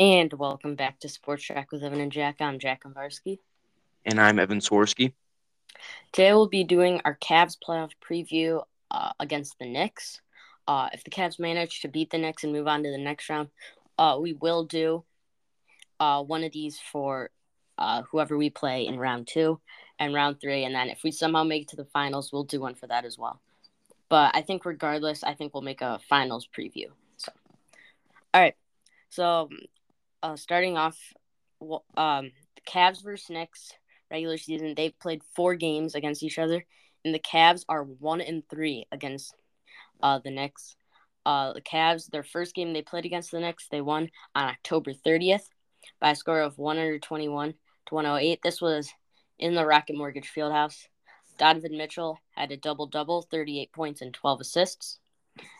And welcome back to Sports Track with Evan and Jack. I'm Jack Konvarsky. And I'm Evan Sworski. Today we'll be doing our Cavs playoff preview uh, against the Knicks. Uh, if the Cavs manage to beat the Knicks and move on to the next round, uh, we will do uh, one of these for uh, whoever we play in round two and round three. And then if we somehow make it to the finals, we'll do one for that as well. But I think regardless, I think we'll make a finals preview. So, all right. So uh, starting off, um, the Cavs versus Knicks regular season, they've played four games against each other, and the Cavs are one and three against uh, the Knicks. Uh, the Cavs, their first game they played against the Knicks, they won on October 30th by a score of 121 to 108. This was in the Rocket Mortgage Fieldhouse. Donovan Mitchell had a double double, 38 points and 12 assists.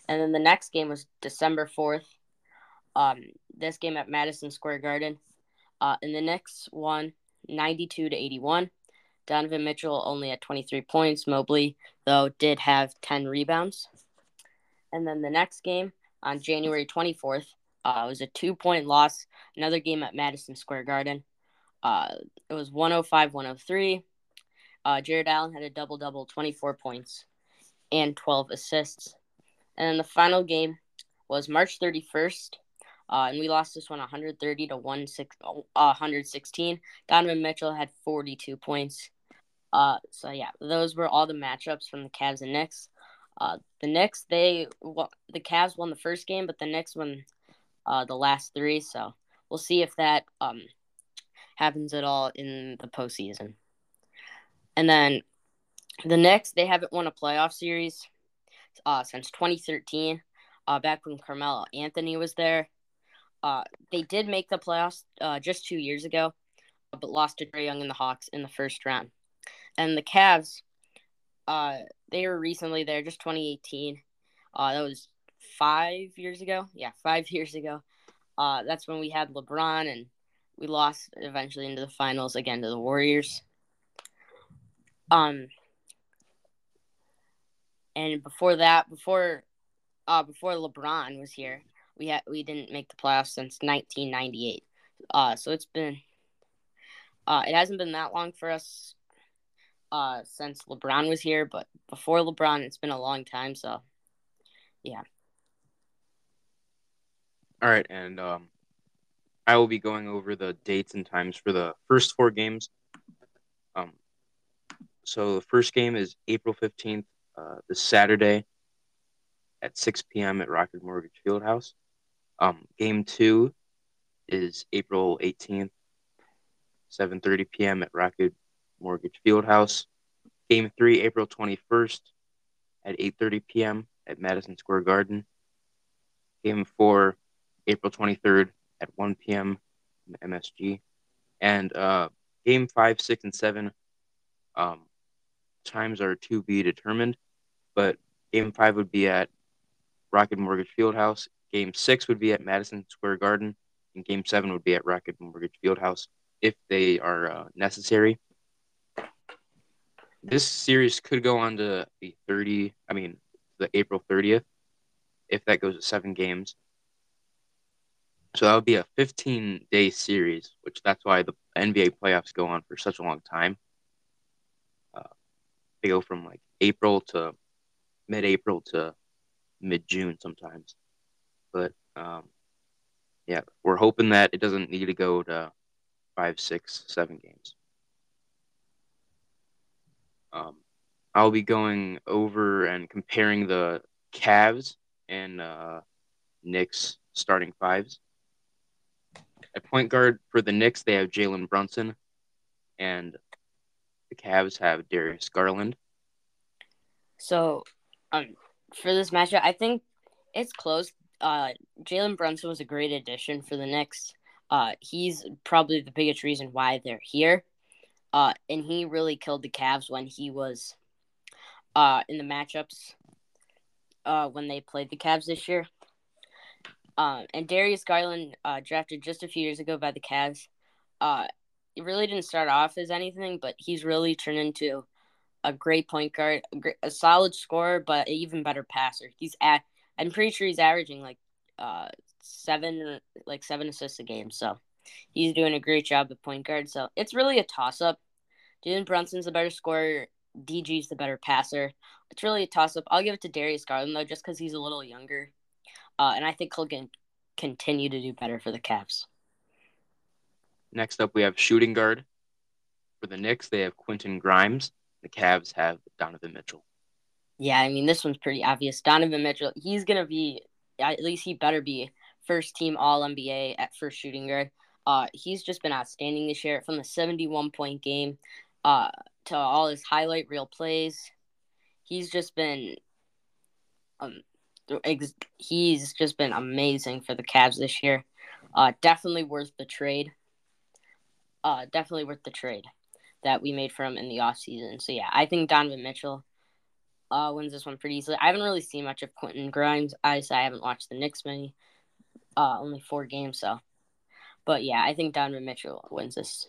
And then the next game was December 4th. Um, this game at Madison Square Garden. Uh, and the Knicks won 92 to 81. Donovan Mitchell only at 23 points. Mobley, though, did have 10 rebounds. And then the next game on January 24th uh, was a two point loss. Another game at Madison Square Garden. Uh, it was 105 103. Uh, Jarrett Allen had a double double, 24 points and 12 assists. And then the final game was March 31st. Uh, and we lost this one 130 to 116. Uh, Donovan Mitchell had 42 points. Uh, so yeah, those were all the matchups from the Cavs and Knicks. Uh, the Knicks, they the Cavs won the first game, but the Knicks won uh, the last three. So we'll see if that um happens at all in the postseason. And then the Knicks, they haven't won a playoff series uh, since 2013, uh, back when Carmelo Anthony was there. Uh, they did make the playoffs uh, just two years ago, but lost to Trae Young and the Hawks in the first round. And the Cavs, uh, they were recently there, just 2018. Uh, that was five years ago. Yeah, five years ago. Uh, that's when we had LeBron, and we lost eventually into the finals again to the Warriors. Um, and before that, before, uh, before LeBron was here, we had we didn't make the playoffs since 1998. Uh, so it's been uh, it hasn't been that long for us uh, since LeBron was here, but before LeBron, it's been a long time. So, yeah. All right, and um, I will be going over the dates and times for the first four games. Um, so the first game is April fifteenth, uh, this Saturday at six p.m. at Rocket Mortgage Fieldhouse. Um, game two is April 18th, 7:30 p.m. at Rocket Mortgage Fieldhouse. Game three, April 21st at 8:30 p.m. at Madison Square Garden. Game four, April 23rd at 1 p.m. MSG. And uh, game five, six, and seven um, times are to be determined, but game five would be at Rocket Mortgage Fieldhouse. Game six would be at Madison Square Garden, and Game seven would be at Rocket Mortgage Fieldhouse if they are uh, necessary. This series could go on to the 30, I mean, the April 30th, if that goes to seven games. So that would be a 15 day series, which that's why the NBA playoffs go on for such a long time. Uh, they go from like April to mid April to mid June sometimes. But um, yeah, we're hoping that it doesn't need to go to five, six, seven games. Um, I'll be going over and comparing the Cavs and uh, Knicks starting fives. At point guard for the Knicks, they have Jalen Brunson, and the Cavs have Darius Garland. So, um, for this matchup, I think it's close uh, Jalen Brunson was a great addition for the Knicks. Uh, he's probably the biggest reason why they're here. Uh, and he really killed the Cavs when he was uh, in the matchups uh, when they played the Cavs this year. Uh, and Darius Garland, uh, drafted just a few years ago by the Cavs, uh, he really didn't start off as anything, but he's really turned into a great point guard, a, great, a solid scorer, but even better passer. He's at I'm pretty sure he's averaging like uh seven like seven assists a game. So he's doing a great job at point guard. So it's really a toss up. Jalen Brunson's the better scorer. DG's the better passer. It's really a toss up. I'll give it to Darius Garland though, just because he's a little younger, uh, and I think he'll continue to do better for the Cavs. Next up, we have shooting guard. For the Knicks, they have Quentin Grimes. The Cavs have Donovan Mitchell. Yeah, I mean this one's pretty obvious. Donovan Mitchell, he's gonna be at least he better be first team All NBA at first shooting guard. Uh, he's just been outstanding this year from the 71 point game uh, to all his highlight reel plays. He's just been um, ex- he's just been amazing for the Cavs this year. Uh, definitely worth the trade. Uh, definitely worth the trade that we made for him in the offseason. So yeah, I think Donovan Mitchell uh, wins this one pretty easily. I haven't really seen much of Quentin Grimes. Obviously, I haven't watched the Knicks many, uh, only four games. So, but yeah, I think Donovan Mitchell wins this.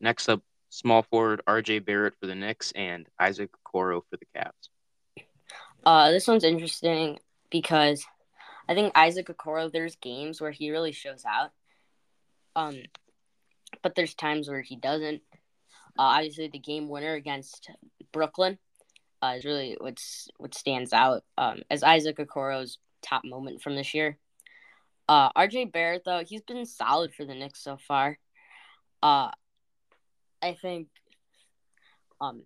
Next up, small forward R.J. Barrett for the Knicks and Isaac Okoro for the Cavs. Uh, this one's interesting because I think Isaac Okoro. There's games where he really shows out. Um, but there's times where he doesn't. Uh, obviously, the game winner against Brooklyn uh, is really what's what stands out um, as Isaac Okoro's top moment from this year. Uh, RJ Barrett, though, he's been solid for the Knicks so far. Uh, I think, um,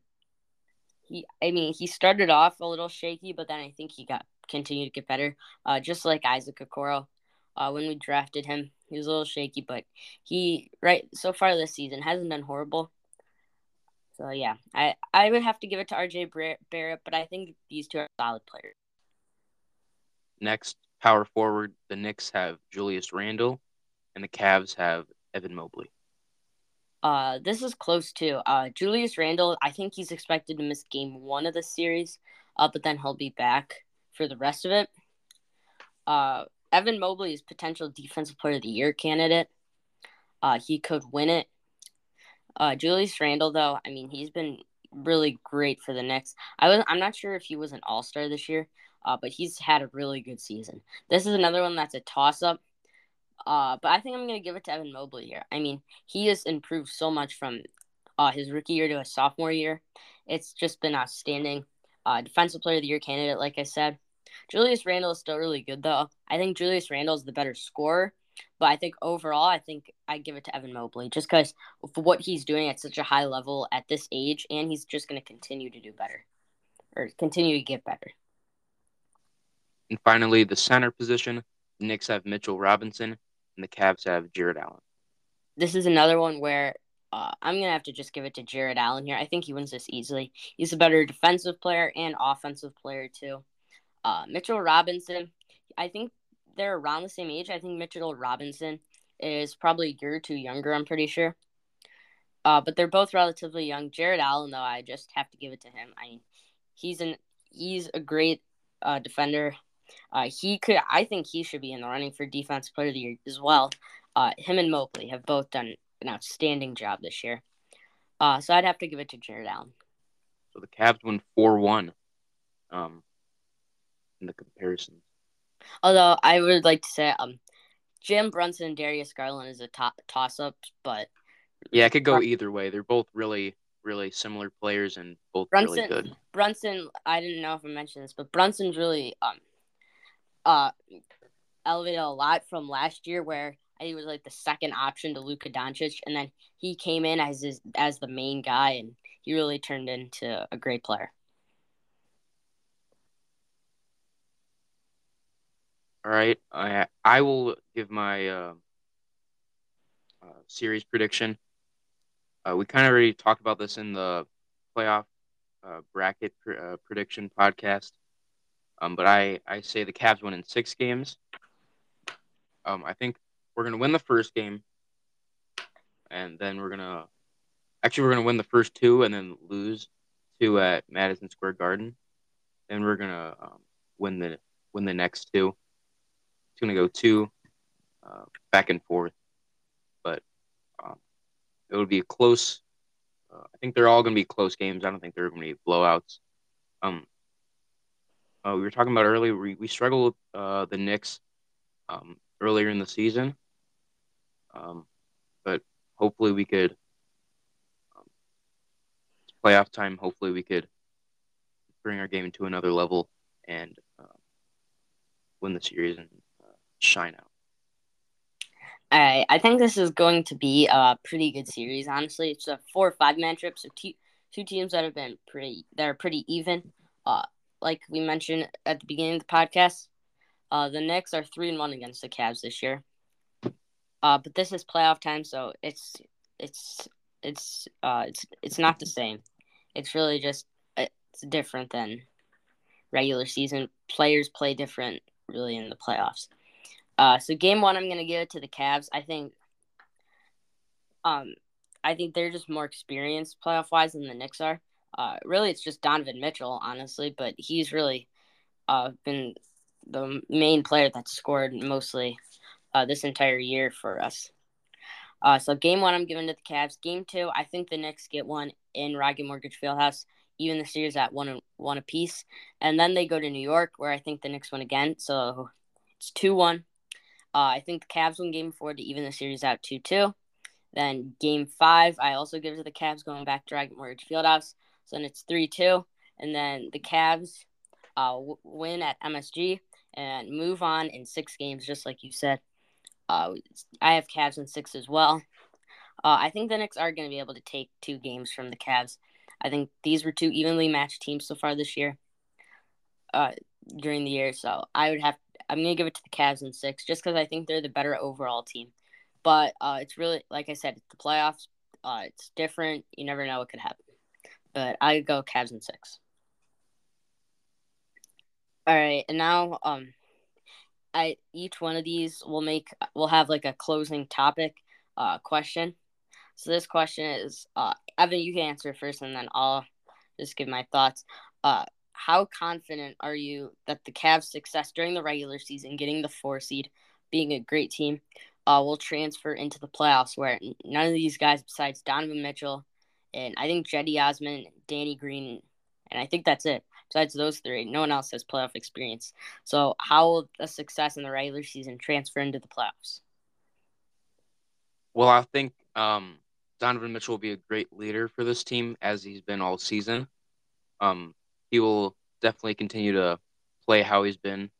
he, I mean, he started off a little shaky, but then I think he got continued to get better. Uh, just like Isaac Okoro, uh, when we drafted him, he was a little shaky, but he right so far this season hasn't done horrible. So yeah, I I would have to give it to RJ Barrett, but I think these two are solid players. Next, power forward, the Knicks have Julius Randle, and the Cavs have Evan Mobley. Uh, this is close too. Uh, Julius Randle, I think he's expected to miss game one of the series, uh, but then he'll be back for the rest of it. Uh, Evan Mobley is potential defensive player of the year candidate. Uh, he could win it. Uh, Julius Randle, though, I mean, he's been really great for the Knicks. I was, I'm not sure if he was an All Star this year, uh, but he's had a really good season. This is another one that's a toss up. Uh, but I think I'm to give it to Evan Mobley here. I mean, he has improved so much from uh, his rookie year to his sophomore year. It's just been outstanding. Uh, defensive player of the year candidate, like I said. Julius Randle is still really good, though. I think Julius Randle is the better scorer. But I think overall, I think I give it to Evan Mobley just because for what he's doing at such a high level at this age, and he's just going to continue to do better or continue to get better. And finally, the center position the Knicks have Mitchell Robinson, and the Cavs have Jarrett Allen. This is another one where uh, I'm gonna have to just give it to Jarrett Allen here. I think he wins this easily. He's a better defensive player and offensive player too. Uh, Mitchell Robinson, I think they're around the same age. I think Mitchell Robinson is probably a year or two younger. I'm pretty sure. Uh, but they're both relatively young. Jarrett Allen, though, I just have to give it to him. I mean, he's an he's a great uh, defender. Uh, he could, I think, he should be in the running for defense player of the year as well. Uh, him and Mobley have both done an outstanding job this year. Uh, so I'd have to give it to Jarrett Allen. So the Cavs win four one. Um, in the comparisons. Although I would like to say, um, Jim Brunson and Darius Garland is a top toss up, but yeah, it could go either way. They're both really, really similar players and both Brunson, really good. Brunson, I didn't know if I mentioned this, but Brunson's really um, uh, elevated a lot from last year, where he was like the second option to Luka Doncic, and then he came in as his as the main guy, and he really turned into a great player. All right, I I will give my uh, uh, series prediction. Uh, we kind of already talked about this in the playoff uh, bracket pr- uh, prediction podcast, um, but I I say the Cavs win in six games. Um, I think we're gonna win the first game, and then we're gonna actually we're gonna win the first two and then lose two at Madison Square Garden. Then we're gonna um, win the win the next two going to go two uh, back and forth, but um, it would be a close. Uh, I think they're all going to be close games. I don't think they're going to be blowouts. Um, uh, we were talking about earlier. We, we struggle with uh, the Knicks um, earlier in the season. Um, but hopefully we could um, playoff time. Hopefully we could bring our game to another level and uh, win the series and shine out. I I think this is going to be a pretty good series. Honestly, it's a four or five matchup, so two two teams that have been pretty that are pretty even. Uh, like we mentioned at the beginning of the podcast, uh, the Knicks are three and one against the Cavs this year. Uh, but this is playoff time, so it's it's it's uh it's it's not the same. It's really just it's different than regular season. Players play different really in the playoffs. Uh, so game one, I'm gonna give it to the Cavs. I think, um, I think they're just more experienced playoff wise than the Knicks are. Uh, really, it's just Donovan Mitchell, honestly, but he's really uh, been the main player that's scored mostly uh, this entire year for us. Uh, so game one, I'm giving to the Cavs. Game two, I think the Knicks get one in Rocket Mortgage Fieldhouse, even the series at one one apiece, and then they go to New York, where I think the Knicks win again. So it's two one. Uh, I think the Cavs win game four to even the series out 2 2. Then game five, I also give to the Cavs going back to Rocket Mortgage Fieldhouse. So then it's 3 2. And then the Cavs uh, w- win at MSG and move on in six games, just like you said. Uh, I have Cavs in six as well. Uh, I think the Knicks are going to be able to take two games from the Cavs. I think these were two evenly matched teams so far this year uh, during the year. So I would have I'm gonna give it to the Cavs in six, just because I think they're the better overall team. But uh, it's really like I said, the playoffs. Uh, it's different. You never know what could happen. But I go Cavs in six. All right, and now um, I each one of these will make will have like a closing topic uh question. So this question is uh Evan, you can answer first, and then I'll just give my thoughts. Uh, how confident are you that the Cavs' success during the regular season, getting the four seed, being a great team, uh, will transfer into the playoffs where none of these guys besides Donovan Mitchell and I think Cedi Osman, Danny Green, and I think that's it. Besides those three, no one else has playoff experience. So how will the success in the regular season transfer into the playoffs? Well, I think um, Donovan Mitchell will be a great leader for this team as he's been all season. Um, he will definitely continue to play how he's been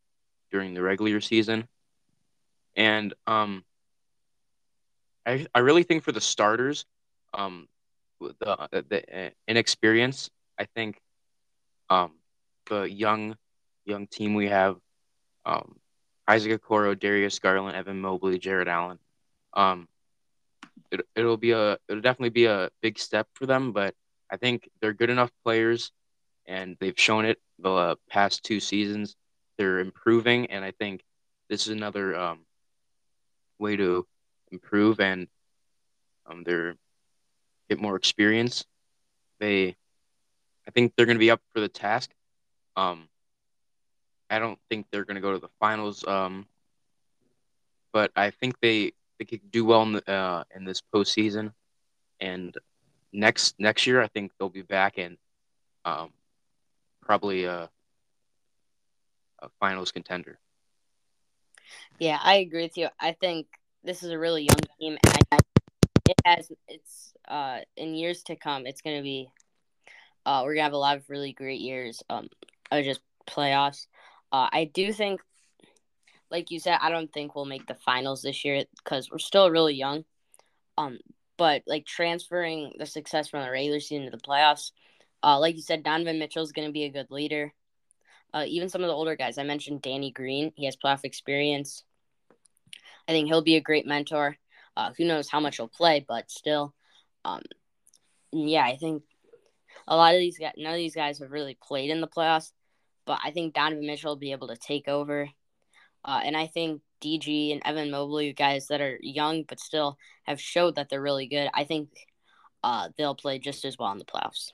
during the regular season. And um, I I really think for the starters, um, the the inexperience, I think, um, the young young team we have, um, Isaac Okoro, Darius Garland, Evan Mobley, Jarrett Allen, um, it it'll be a it'll definitely be a big step for them, but I think they're good enough players and they've shown it the uh, past two seasons. They're improving, and I think this is another um, way to improve and um, they're get more experience. They, I think they're going to be up for the task. Um, I don't think they're going to go to the finals, um, but I think they they could do well in the, uh, in this postseason. And next next year, I think they'll be back and um, probably a, a finals contender. Yeah, I agree with you. I think this is a really young team, and it has it's uh in years to come. It's gonna be uh we're gonna have a lot of really great years um of just playoffs. Uh, I do think, like you said, I don't think we'll make the finals this year because we're still really young. Um, but like transferring the success from the regular season to the playoffs, uh, like you said, Donovan Mitchell is going to be a good leader. Uh, even some of the older guys, I mentioned Danny Green. He has playoff experience. I think he'll be a great mentor. Uh, who knows how much he'll play, but still, um, yeah, I think a lot of these guys, none of these guys have really played in the playoffs, but I think Donovan Mitchell will be able to take over. Uh, and I think DG and Evan Mobley, guys that are young but still have showed that they're really good, I think uh, they'll play just as well in the playoffs.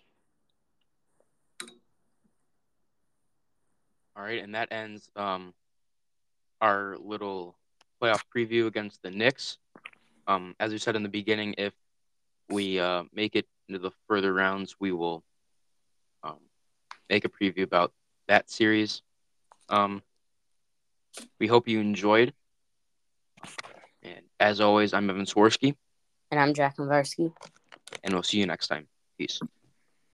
All right, and that ends um, our little playoff preview against the Knicks. Um, as we said in the beginning, if we uh, make it into the further rounds, we will um, make a preview about that series. Um, we hope you enjoyed And as always, I'm Evan Swarsky. And I'm Jack Mavarski. And we'll see you next time. Peace.